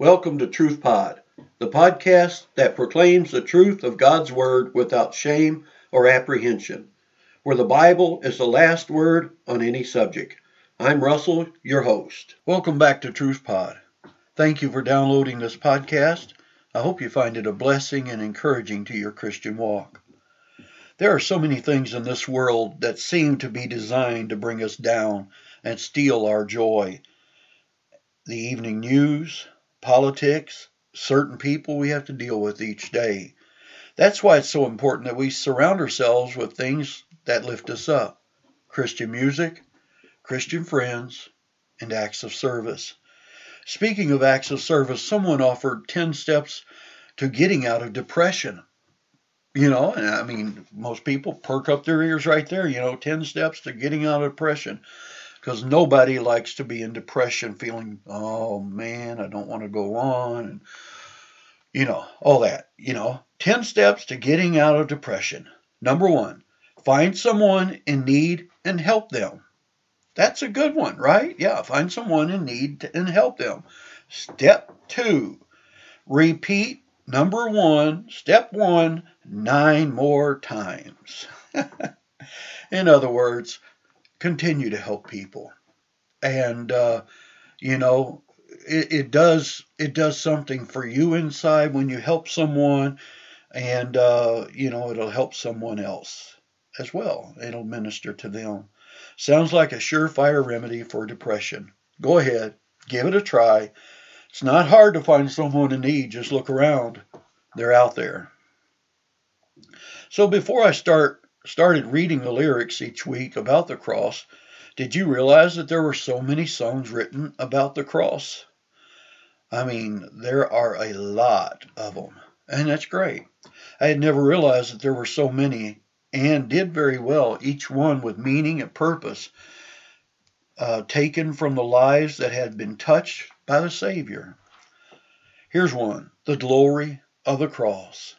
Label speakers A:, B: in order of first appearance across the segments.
A: Welcome to Truth Pod, the podcast that proclaims the truth of God's Word without shame or apprehension, where the Bible is the last word on any subject. I'm Russell, your host. Welcome back to Truth Pod. Thank you for downloading this podcast. I hope you find it a blessing and encouraging to your Christian walk. There are so many things in this world that seem to be designed to bring us down and steal our joy. The evening news, politics, certain people we have to deal with each day. That's why it's so important that we surround ourselves with things that lift us up Christian music, Christian friends, and acts of service. Speaking of acts of service, someone offered 10 steps to getting out of depression. You know, and I mean, most people perk up their ears right there, you know, 10 steps to getting out of depression because nobody likes to be in depression feeling, oh man, I don't want to go on. And, you know, all that. You know, 10 steps to getting out of depression. Number one, find someone in need and help them. That's a good one, right? Yeah, find someone in need and help them. Step two, repeat number one, step one, nine more times. in other words, continue to help people. And, uh, you know, it, it, does it does something for you inside when you help someone and uh, you know it'll help someone else as well. It'll minister to them. Sounds like a surefire remedy for depression. Go ahead. Give it a try. It's not hard to find someone in need. Just look around. They're out there. So before i start started reading the lyrics each week about the cross, did you realize that there were so many songs written about the cross? I mean, there are a lot of them, and that's great. I had never realized that there were so many and did very well, each one with meaning and purpose, uh, taken from the lives that had been touched by the Savior. Here's one The Glory of the Cross.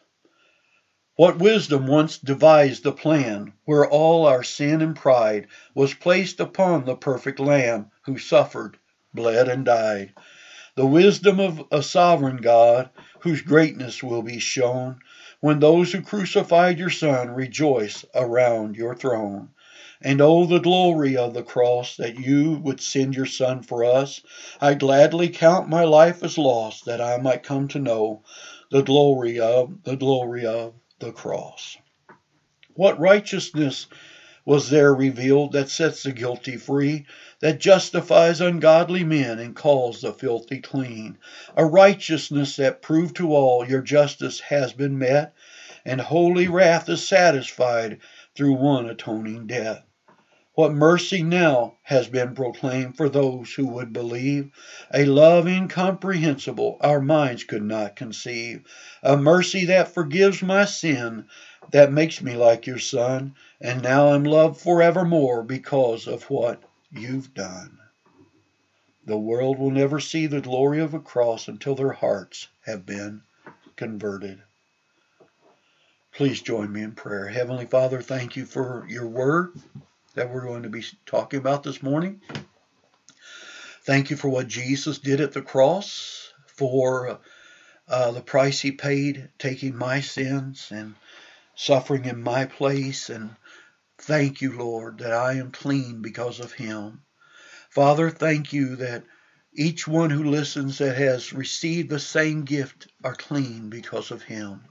A: What wisdom once devised the plan where all our sin and pride was placed upon the perfect Lamb who suffered, bled, and died? The wisdom of a sovereign God whose greatness will be shown when those who crucified your Son rejoice around your throne. And oh, the glory of the cross that you would send your Son for us. I gladly count my life as lost that I might come to know the glory of, the glory of the cross. What righteousness was there revealed that sets the guilty free, that justifies ungodly men and calls the filthy clean? A righteousness that proved to all your justice has been met, and holy wrath is satisfied through one atoning death. What mercy now has been proclaimed for those who would believe, a love incomprehensible our minds could not conceive, a mercy that forgives my sin, that makes me like your Son, and now I'm loved forevermore because of what you've done. The world will never see the glory of a cross until their hearts have been converted. Please join me in prayer. Heavenly Father, thank you for your word that we're going to be talking about this morning. Thank you for what Jesus did at the cross, for uh, the price he paid taking my sins and suffering in my place. And thank you, Lord, that I am clean because of him. Father, thank you that each one who listens that has received the same gift are clean because of him.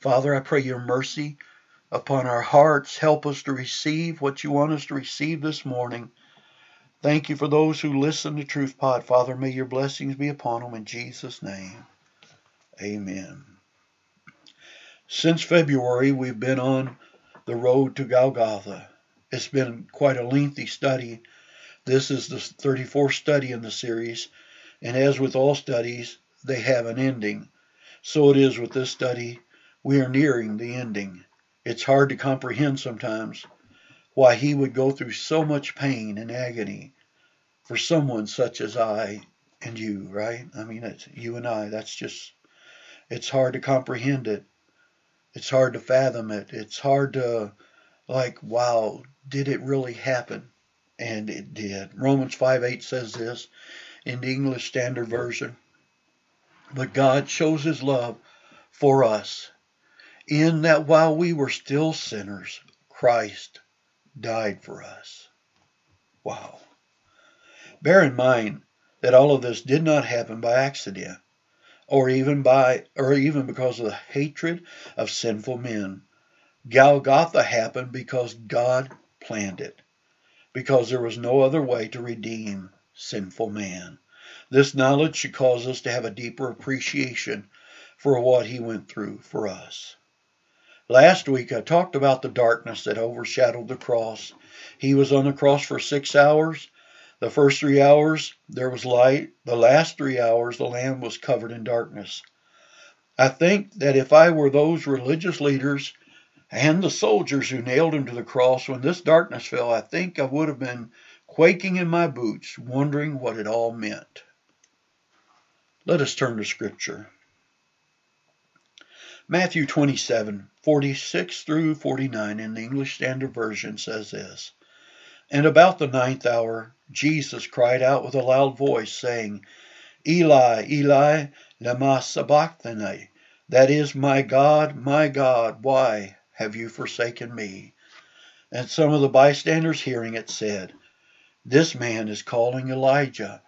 A: Father, I pray your mercy upon our hearts. Help us to receive what you want us to receive this morning. Thank you for those who listen to Truth Pod. Father, may your blessings be upon them in Jesus' name. Amen. Since February, we've been on the road to Golgotha. It's been quite a lengthy study. This is the 34th study in the series, and as with all studies, they have an ending. So it is with this study. We are nearing the ending. It's hard to comprehend sometimes why he would go through so much pain and agony for someone such as I and you, right? I mean, it's you and I. That's just, it's hard to comprehend it. It's hard to fathom it. It's hard to, like, wow, did it really happen? And it did. Romans 5 8 says this in the English Standard Version. But God shows his love for us in that while we were still sinners, Christ died for us. Wow. Bear in mind that all of this did not happen by accident or even by or even because of the hatred of sinful men. Golgotha happened because God planned it, because there was no other way to redeem sinful man. This knowledge should cause us to have a deeper appreciation for what he went through for us. Last week I talked about the darkness that overshadowed the cross. He was on the cross for six hours. The first three hours there was light. The last three hours the land was covered in darkness. I think that if I were those religious leaders and the soldiers who nailed him to the cross when this darkness fell, I think I would have been quaking in my boots, wondering what it all meant. Let us turn to Scripture. Matthew 27, 46 through 49 in the English Standard Version says this And about the ninth hour, Jesus cried out with a loud voice, saying, Eli, Eli, lema sabachthani? That is, My God, my God, why have you forsaken me? And some of the bystanders hearing it said, This man is calling Elijah.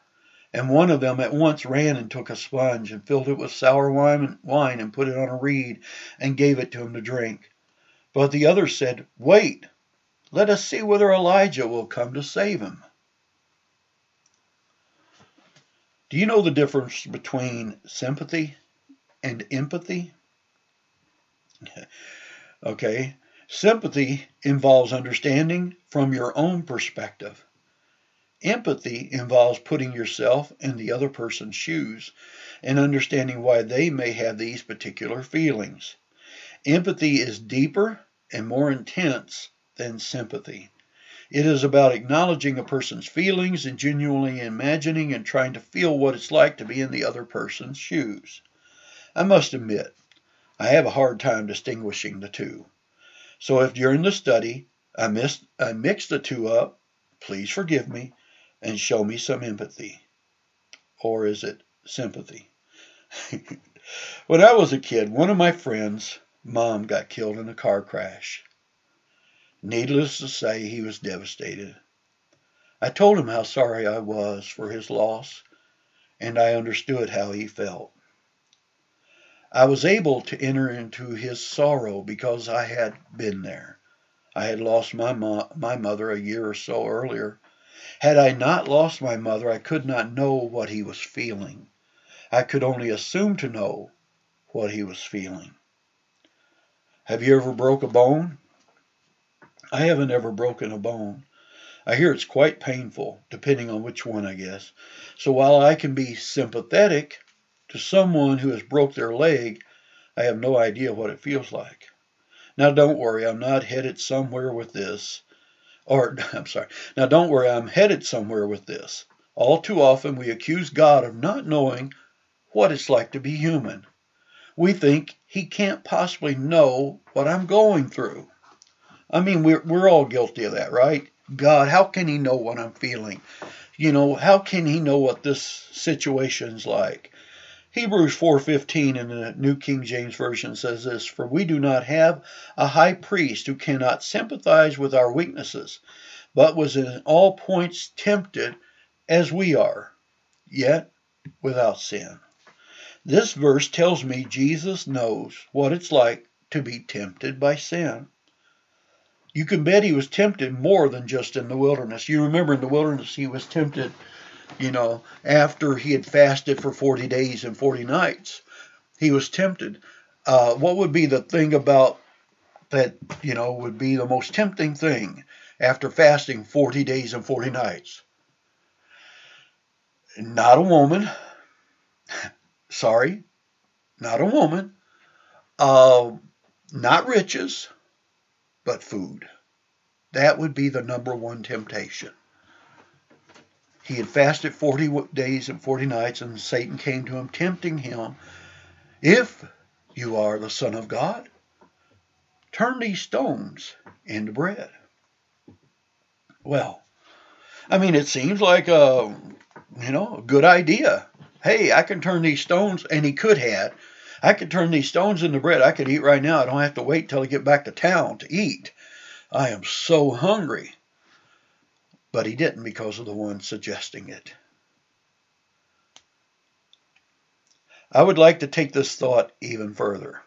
A: And one of them at once ran and took a sponge and filled it with sour wine and put it on a reed and gave it to him to drink. But the other said, Wait, let us see whether Elijah will come to save him. Do you know the difference between sympathy and empathy? okay, sympathy involves understanding from your own perspective. Empathy involves putting yourself in the other person's shoes and understanding why they may have these particular feelings. Empathy is deeper and more intense than sympathy. It is about acknowledging a person's feelings and genuinely imagining and trying to feel what it's like to be in the other person's shoes. I must admit, I have a hard time distinguishing the two. So if during the study I, missed, I mixed the two up, please forgive me and show me some empathy. Or is it sympathy? when I was a kid, one of my friends' mom got killed in a car crash. Needless to say, he was devastated. I told him how sorry I was for his loss, and I understood how he felt. I was able to enter into his sorrow because I had been there. I had lost my, mo- my mother a year or so earlier, had I not lost my mother, I could not know what he was feeling. I could only assume to know what he was feeling. Have you ever broke a bone? I haven't ever broken a bone. I hear it's quite painful, depending on which one, I guess. So while I can be sympathetic to someone who has broke their leg, I have no idea what it feels like. Now, don't worry, I'm not headed somewhere with this. Or, I'm sorry. Now, don't worry, I'm headed somewhere with this. All too often, we accuse God of not knowing what it's like to be human. We think He can't possibly know what I'm going through. I mean, we're, we're all guilty of that, right? God, how can He know what I'm feeling? You know, how can He know what this situation's like? Hebrews 4:15 in the New King James Version says this, "For we do not have a high priest who cannot sympathize with our weaknesses, but was in all points tempted as we are, yet without sin." This verse tells me Jesus knows what it's like to be tempted by sin. You can bet he was tempted more than just in the wilderness. You remember in the wilderness he was tempted you know, after he had fasted for 40 days and 40 nights, he was tempted. Uh, what would be the thing about that, you know, would be the most tempting thing after fasting 40 days and 40 nights? Not a woman. Sorry, not a woman. Uh, not riches, but food. That would be the number one temptation. He had fasted 40 days and 40 nights, and Satan came to him, tempting him, If you are the Son of God, turn these stones into bread. Well, I mean, it seems like a, you know, a good idea. hey, I can turn these stones, and he could have. I could turn these stones into bread. I could eat right now. I don't have to wait till I get back to town to eat. I am so hungry. But he didn't because of the one suggesting it. I would like to take this thought even further.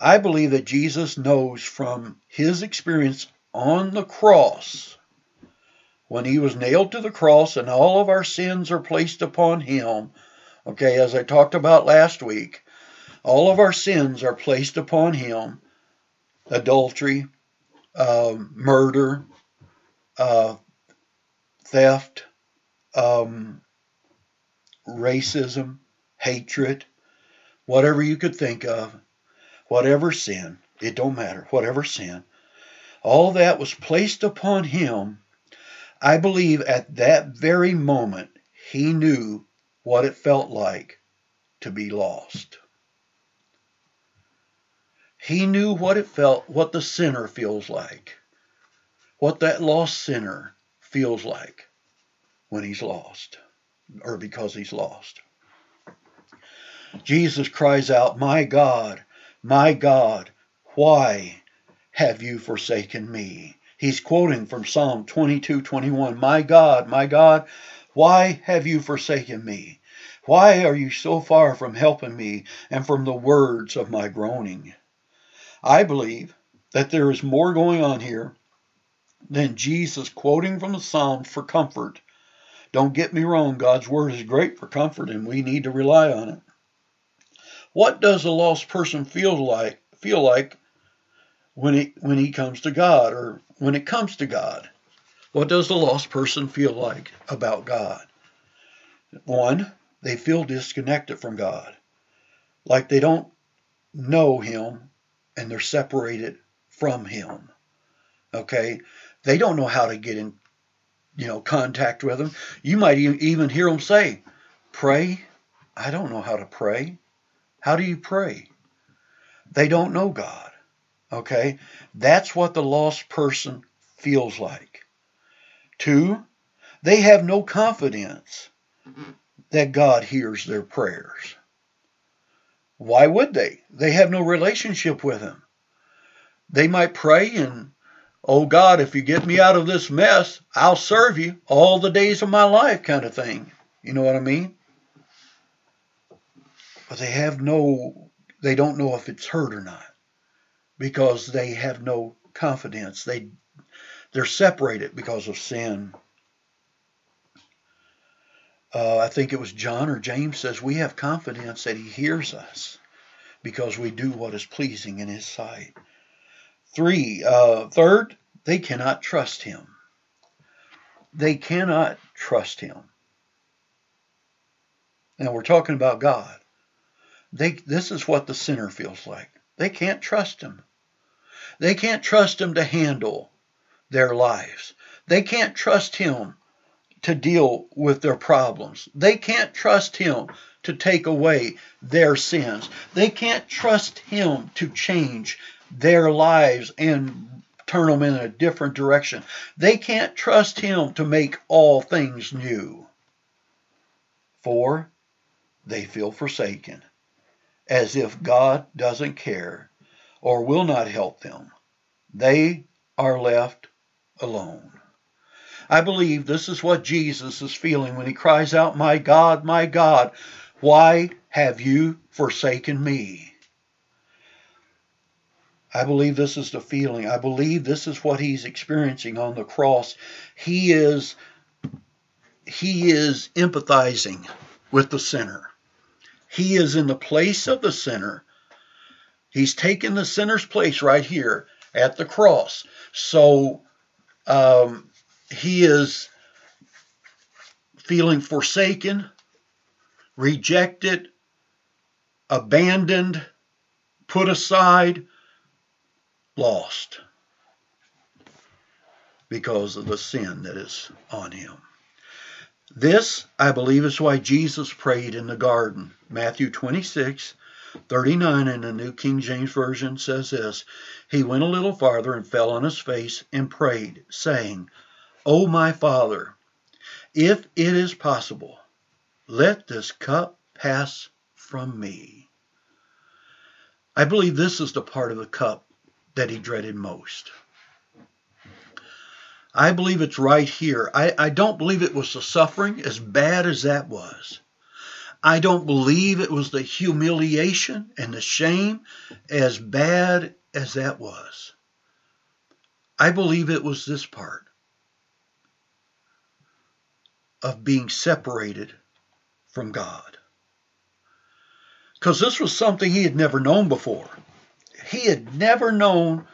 A: I believe that Jesus knows from his experience on the cross, when he was nailed to the cross and all of our sins are placed upon him, okay, as I talked about last week, all of our sins are placed upon him adultery, uh, murder, uh, theft, um, racism, hatred, whatever you could think of, whatever sin, it don't matter, whatever sin, all that was placed upon him. I believe at that very moment he knew what it felt like to be lost. He knew what it felt, what the sinner feels like, what that lost sinner feels like when he's lost or because he's lost. Jesus cries out, My God, my God, why have you forsaken me? He's quoting from Psalm 22 21. My God, my God, why have you forsaken me? Why are you so far from helping me and from the words of my groaning? I believe that there is more going on here than Jesus quoting from the Psalms for comfort. Don't get me wrong, God's word is great for comfort and we need to rely on it. What does a lost person feel like feel like when he when he comes to God or when it comes to God? What does the lost person feel like about God? One, they feel disconnected from God. Like they don't know him and they're separated from him. Okay? They don't know how to get in, you know, contact with him. You might even hear them say, "Pray." I don't know how to pray. How do you pray? They don't know God. Okay? That's what the lost person feels like. Two, they have no confidence that God hears their prayers. Why would they? They have no relationship with Him. They might pray and, oh God, if you get me out of this mess, I'll serve you all the days of my life, kind of thing. You know what I mean? But they have no, they don't know if it's hurt or not because they have no confidence. They, they're separated because of sin. Uh, I think it was John or James says we have confidence that he hears us because we do what is pleasing in his sight. Three, uh, third, they cannot trust him. They cannot trust him. Now we're talking about God. They, this is what the sinner feels like. They can't trust him. They can't trust him to handle their lives. They can't trust him to deal with their problems. They can't trust Him to take away their sins. They can't trust Him to change their lives and turn them in a different direction. They can't trust Him to make all things new. For they feel forsaken, as if God doesn't care or will not help them. They are left alone. I believe this is what Jesus is feeling when he cries out, My God, my God, why have you forsaken me? I believe this is the feeling. I believe this is what he's experiencing on the cross. He is he is empathizing with the sinner. He is in the place of the sinner. He's taken the sinner's place right here at the cross. So um, he is feeling forsaken, rejected, abandoned, put aside, lost because of the sin that is on him. This, I believe, is why Jesus prayed in the garden. Matthew 26, 39 in the New King James Version says this He went a little farther and fell on his face and prayed, saying, O my Father, if it is possible, let this cup pass from me. I believe this is the part of the cup that he dreaded most. I believe it's right here. I, I don't believe it was the suffering, as bad as that was. I don't believe it was the humiliation and the shame, as bad as that was. I believe it was this part of being separated from God. Because this was something he had never known before. He had never known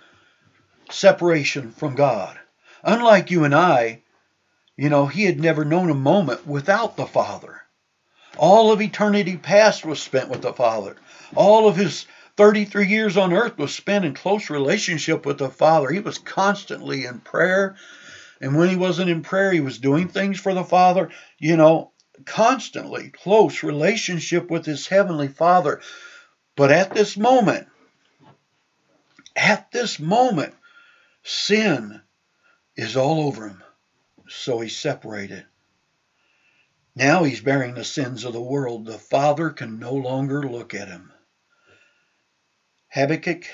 A: separation from God. Unlike you and I, you know, he had never known a moment without the Father. All of eternity past was spent with the Father. All of his 33 years on earth was spent in close relationship with the Father. He was constantly in prayer. And when he wasn't in prayer, he was doing things for the Father, you know, constantly close relationship with his heavenly Father. But at this moment, at this moment, sin is all over him. So he's separated. Now he's bearing the sins of the world. The Father can no longer look at him. Habakkuk,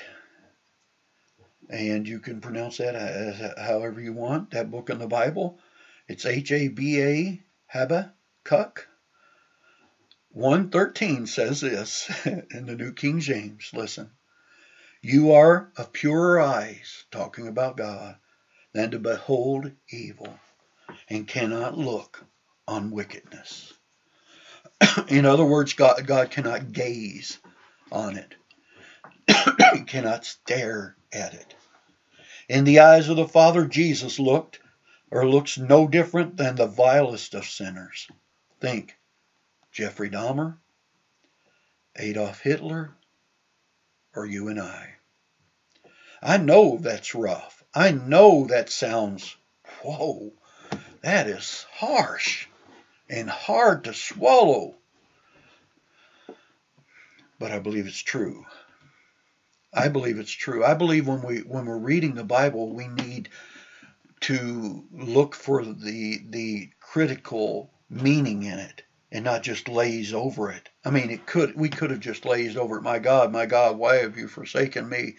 A: and you can pronounce that however you want, that book in the Bible. It's H A B A, Habakkuk. 113 says this in the New King James. Listen. You are of purer eyes, talking about God, than to behold evil, and cannot look on wickedness. in other words, God, God cannot gaze on it. cannot stare at it. In the eyes of the Father, Jesus looked or looks no different than the vilest of sinners. Think Jeffrey Dahmer, Adolf Hitler, or you and I. I know that's rough. I know that sounds, whoa, that is harsh and hard to swallow. But I believe it's true. I believe it's true. I believe when we when we're reading the Bible, we need to look for the the critical meaning in it and not just laze over it. I mean, it could we could have just lazed over it. My God, my God, why have you forsaken me?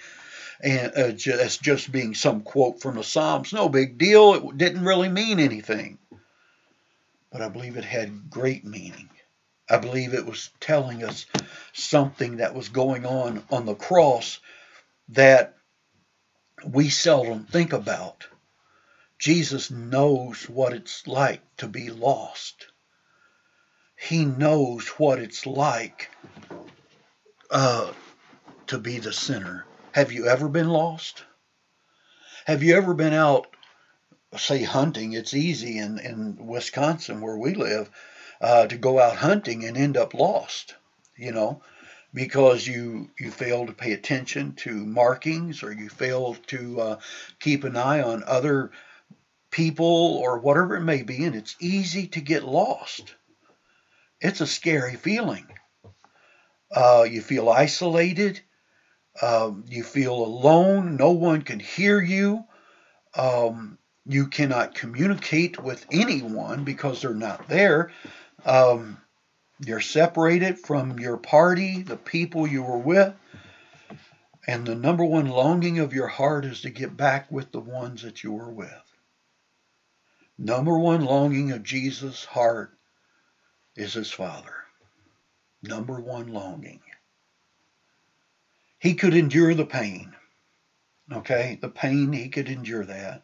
A: And uh, just, just being some quote from the Psalms. No big deal. It didn't really mean anything. But I believe it had great meaning. I believe it was telling us something that was going on on the cross that we seldom think about. Jesus knows what it's like to be lost. He knows what it's like uh, to be the sinner. Have you ever been lost? Have you ever been out, say, hunting? It's easy in, in Wisconsin where we live uh, to go out hunting and end up lost, you know, because you you fail to pay attention to markings or you fail to uh, keep an eye on other people or whatever it may be, and it's easy to get lost. It's a scary feeling. Uh, you feel isolated. Um, you feel alone. No one can hear you. Um, you cannot communicate with anyone because they're not there. Um, you're separated from your party, the people you were with. And the number one longing of your heart is to get back with the ones that you were with. Number one longing of Jesus' heart is his Father. Number one longing. He could endure the pain. Okay? The pain, he could endure that.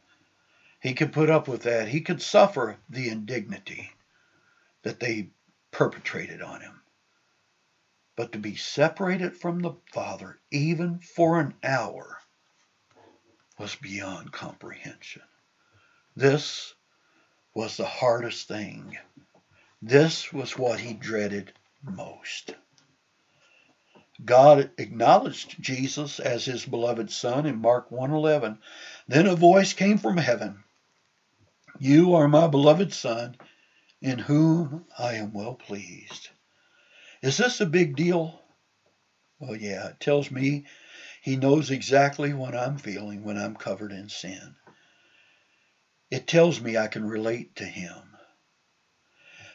A: He could put up with that. He could suffer the indignity that they perpetrated on him. But to be separated from the Father, even for an hour, was beyond comprehension. This was the hardest thing. This was what he dreaded most. God acknowledged Jesus as his beloved son in Mark 1:11. Then a voice came from heaven. You are my beloved son in whom I am well pleased. Is this a big deal? Well, yeah, it tells me he knows exactly what I'm feeling when I'm covered in sin. It tells me I can relate to him.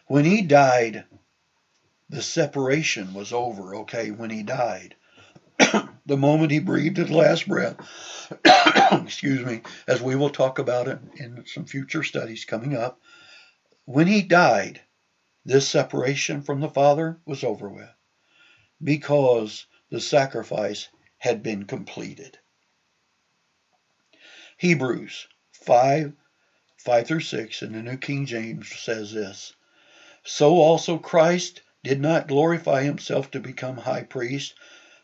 A: When he died
B: the separation was over, okay, when he died. the moment he breathed his last breath, excuse me, as we will talk about it in some future studies coming up, when he died, this separation from the Father was over with because the sacrifice had been completed. Hebrews 5 5 through 6 in the New King James says this So also Christ did not glorify himself to become high priest,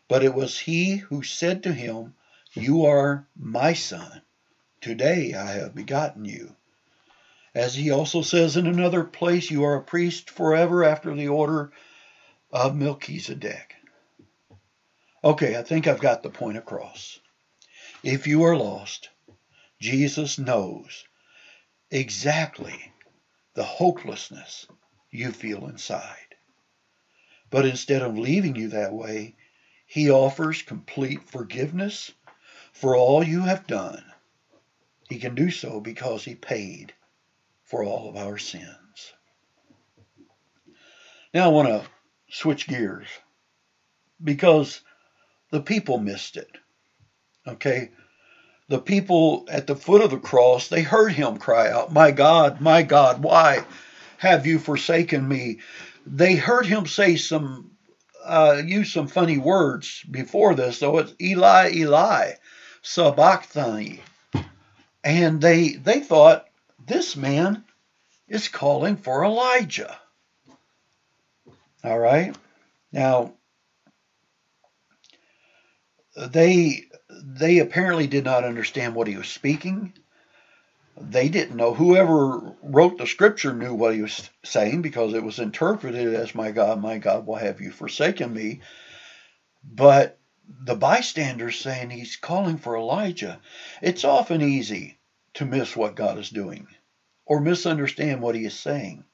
B: but it was he who said to him, You are my son. Today I have begotten you. As he also says in another place, You are a priest forever after the order of Melchizedek. Okay, I think I've got the point across. If you are lost, Jesus knows exactly the hopelessness you feel inside. But instead of leaving you that way, he offers complete forgiveness for all you have done. He can do so because he paid for all of our sins. Now I want to switch gears because the people missed it. Okay? The people at the foot of the cross, they heard him cry out, My God, my God, why have you forsaken me? they heard him say some uh, use some funny words before this, though it's Eli, Eli, sabachthani, and they they thought this man is calling for Elijah. All right, now they they apparently did not understand what he was speaking they didn't know. Whoever wrote the scripture knew what he was saying because it was interpreted as, My God, my God, why have you forsaken me? But the bystanders saying he's calling for Elijah. It's often easy to miss what God is doing or misunderstand what he is saying.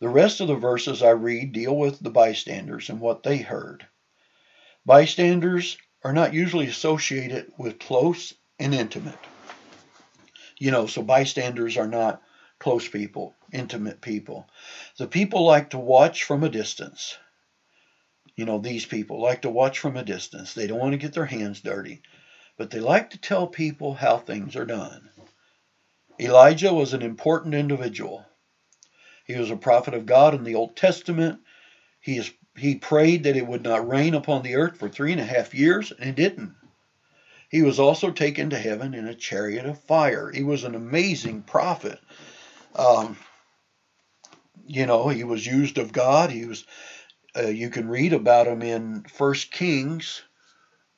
B: The rest of the verses I read deal with the bystanders and what they heard. Bystanders are not usually associated with close and intimate you know, so bystanders are not close people, intimate people. The people like to watch from a distance. You know, these people like to watch from a distance. They don't want to get their hands dirty, but they like to tell people how things are done. Elijah was an important individual. He was a prophet of God in the Old Testament. He, is, he prayed that it would not rain upon the earth for three and a half years, and it didn't. He was also taken to heaven in a chariot of fire. He was an amazing prophet. Um, you know, he was used of God. He was. Uh, you can read about him in First Kings,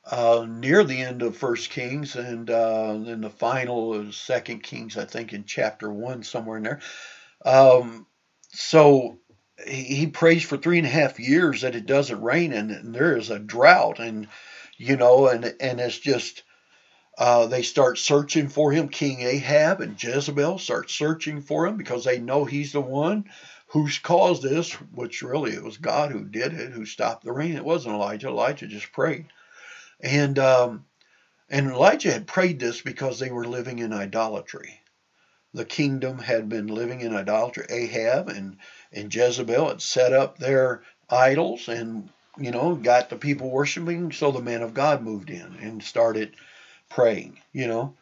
B: uh, near the end of First Kings, and uh, in the final of Second Kings, I think in chapter one, somewhere in there. Um, so he, he prays for three and a half years that it doesn't rain, and, and there is a drought, and you know, and and it's just uh, they start searching for him. King Ahab and Jezebel start searching for him because they know he's the one who's caused this, which really it was God who did it, who stopped the rain. It wasn't Elijah. Elijah just prayed. And um, and Elijah had prayed this because they were living in idolatry. The kingdom had been living in idolatry. Ahab and, and Jezebel had set up their idols and you know, got the people worshiping. So the man of God moved in and started praying, you know.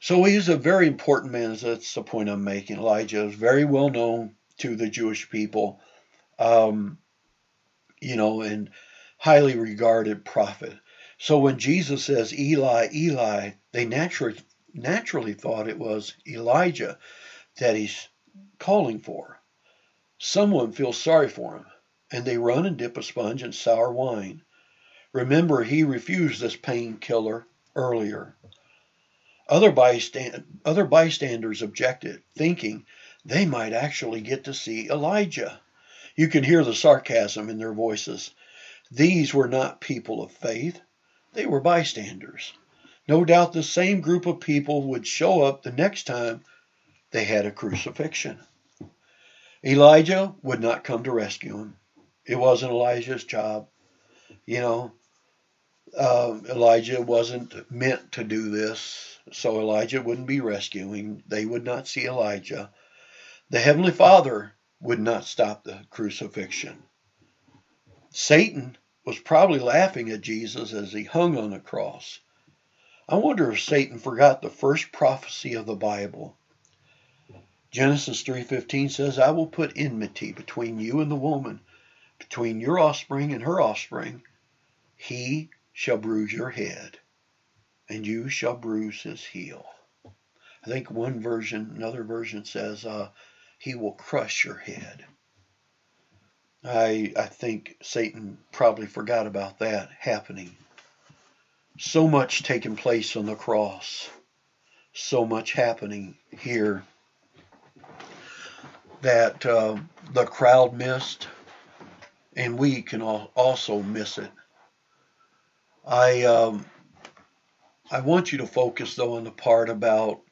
B: So he's a very important man. That's the point I'm making. Elijah is very well known to the Jewish people, um, you know, and highly regarded prophet. So when Jesus says Eli, Eli, they naturally naturally thought it was Elijah that he's calling for. Someone feels sorry for him and they run and dip a sponge in sour wine. Remember, he refused this painkiller earlier. Other, bystand, other bystanders objected, thinking they might actually get to see Elijah. You can hear the sarcasm in their voices. These were not people of faith, they were bystanders. No doubt the same group of people would show up the next time they had a crucifixion. Elijah would not come to rescue him. It wasn't Elijah's job. You know, uh, Elijah wasn't meant to do this, so Elijah wouldn't be rescuing. They would not see Elijah. The Heavenly Father would not stop the crucifixion. Satan was probably laughing at Jesus as he hung on the cross. I wonder if Satan forgot the first prophecy of the Bible. Genesis 3:15 says, "I will put enmity between you and the woman, between your offspring and her offspring. He shall bruise your head, and you shall bruise his heel." I think one version, another version says, uh, "He will crush your head." I I think Satan probably forgot about that happening. So much taking place on the cross. So much happening here that uh, the crowd missed, and we can also miss it. I um, I want you to focus though on the part about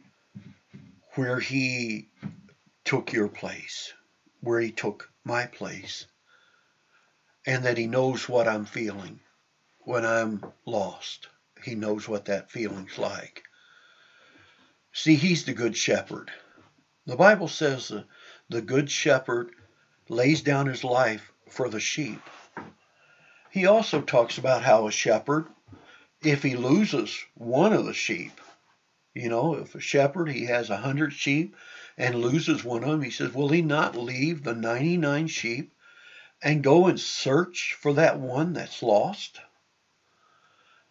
B: where he took your place, where he took my place and that He knows what I'm feeling when I'm lost. He knows what that feeling's like. See, He's the Good Shepherd. The Bible says the, the Good Shepherd lays down his life for the sheep. He also talks about how a shepherd, if he loses one of the sheep, you know, if a shepherd, he has a hundred sheep and loses one of them, he says, will he not leave the 99 sheep and go and search for that one that's lost?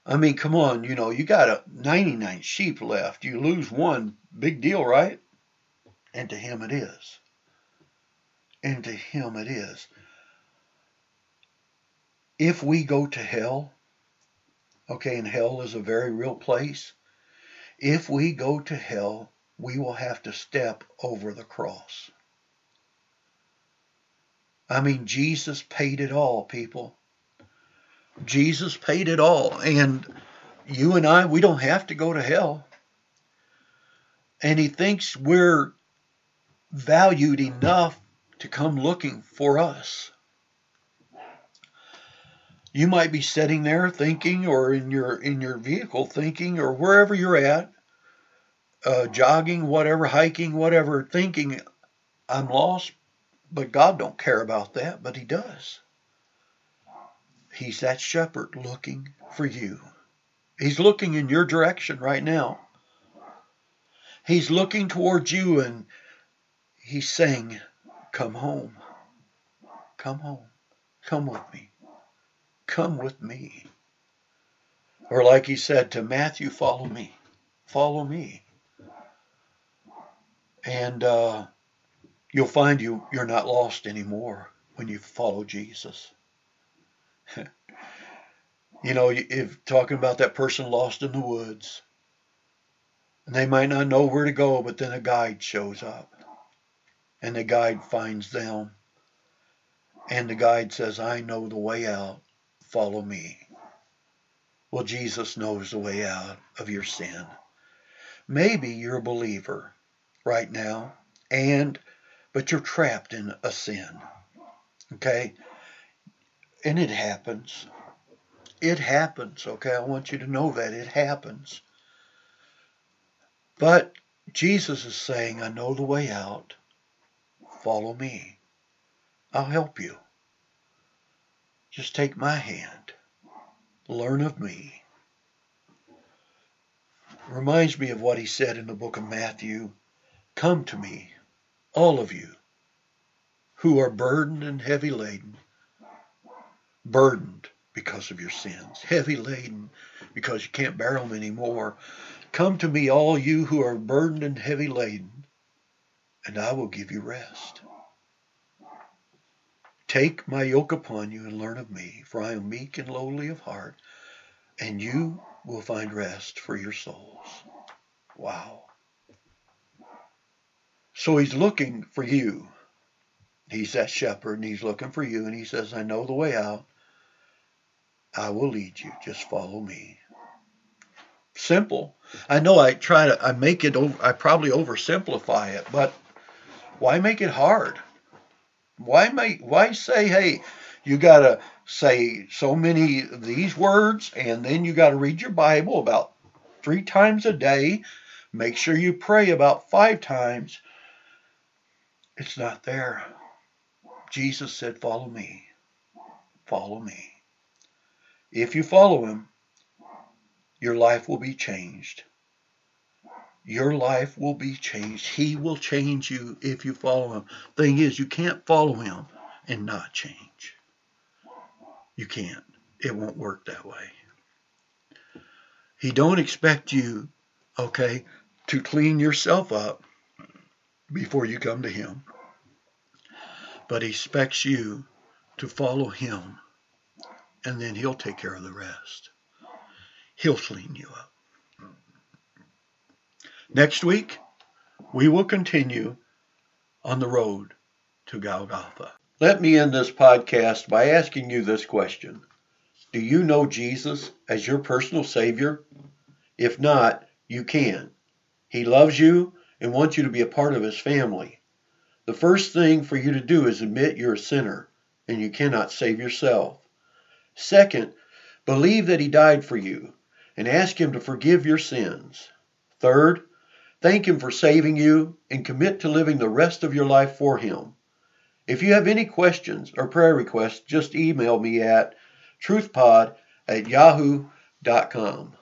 B: I mean, come on, you know, you got a 99 sheep left. You lose one, big deal, right? And to him it is. And to him it is. If we go to hell, okay, and hell is a very real place, if we go to hell, we will have to step over the cross. I mean, Jesus paid it all, people. Jesus paid it all. And you and I, we don't have to go to hell. And he thinks we're valued enough to come looking for us. You might be sitting there thinking, or in your in your vehicle thinking, or wherever you're at, uh, jogging, whatever, hiking, whatever, thinking, I'm lost, but God don't care about that, but he does. He's that shepherd looking for you. He's looking in your direction right now. He's looking towards you and he's saying, Come home. Come home. Come with me. Come with me. Or like he said to Matthew, follow me. Follow me. And uh, you'll find you you're not lost anymore when you follow Jesus. you know, if talking about that person lost in the woods, and they might not know where to go, but then a guide shows up, and the guide finds them, and the guide says, "I know the way out. Follow me." Well, Jesus knows the way out of your sin. Maybe you're a believer right now, and but you're trapped in a sin. Okay? And it happens. It happens, okay? I want you to know that it happens. But Jesus is saying, I know the way out. Follow me. I'll help you. Just take my hand. Learn of me. Reminds me of what he said in the book of Matthew Come to me, all of you who are burdened and heavy laden, burdened because of your sins, heavy laden because you can't bear them anymore. Come to me, all you who are burdened and heavy laden, and I will give you rest. Take my yoke upon you and learn of me, for I am meek and lowly of heart, and you will find rest for your souls. Wow. So he's looking for you. He's that shepherd and he's looking for you and he says, I know the way out. I will lead you. Just follow me. Simple. I know I try to, I make it, over I probably oversimplify it, but why make it hard? Why make, why say, hey, you got to say so many of these words and then you got to read your Bible about three times a day. Make sure you pray about five times it's not there. Jesus said, Follow me. follow me. If you follow him, your life will be changed. Your life will be changed. He will change you if you follow him. Thing is, you can't follow him and not change. You can't. It won't work that way. He don't expect you, okay, to clean yourself up before you come to him. But he expects you to follow him and then he'll take care of the rest. He'll clean you up. Next week, we will continue on the road to Golgotha.
A: Let me end this podcast by asking you this question Do you know Jesus as your personal Savior? If not, you can. He loves you and wants you to be a part of His family. The first thing for you to do is admit you're a sinner and you cannot save yourself. Second, believe that He died for you and ask Him to forgive your sins. Third, thank Him for saving you and commit to living the rest of your life for Him. If you have any questions or prayer requests, just email me at truthpod at yahoo.com.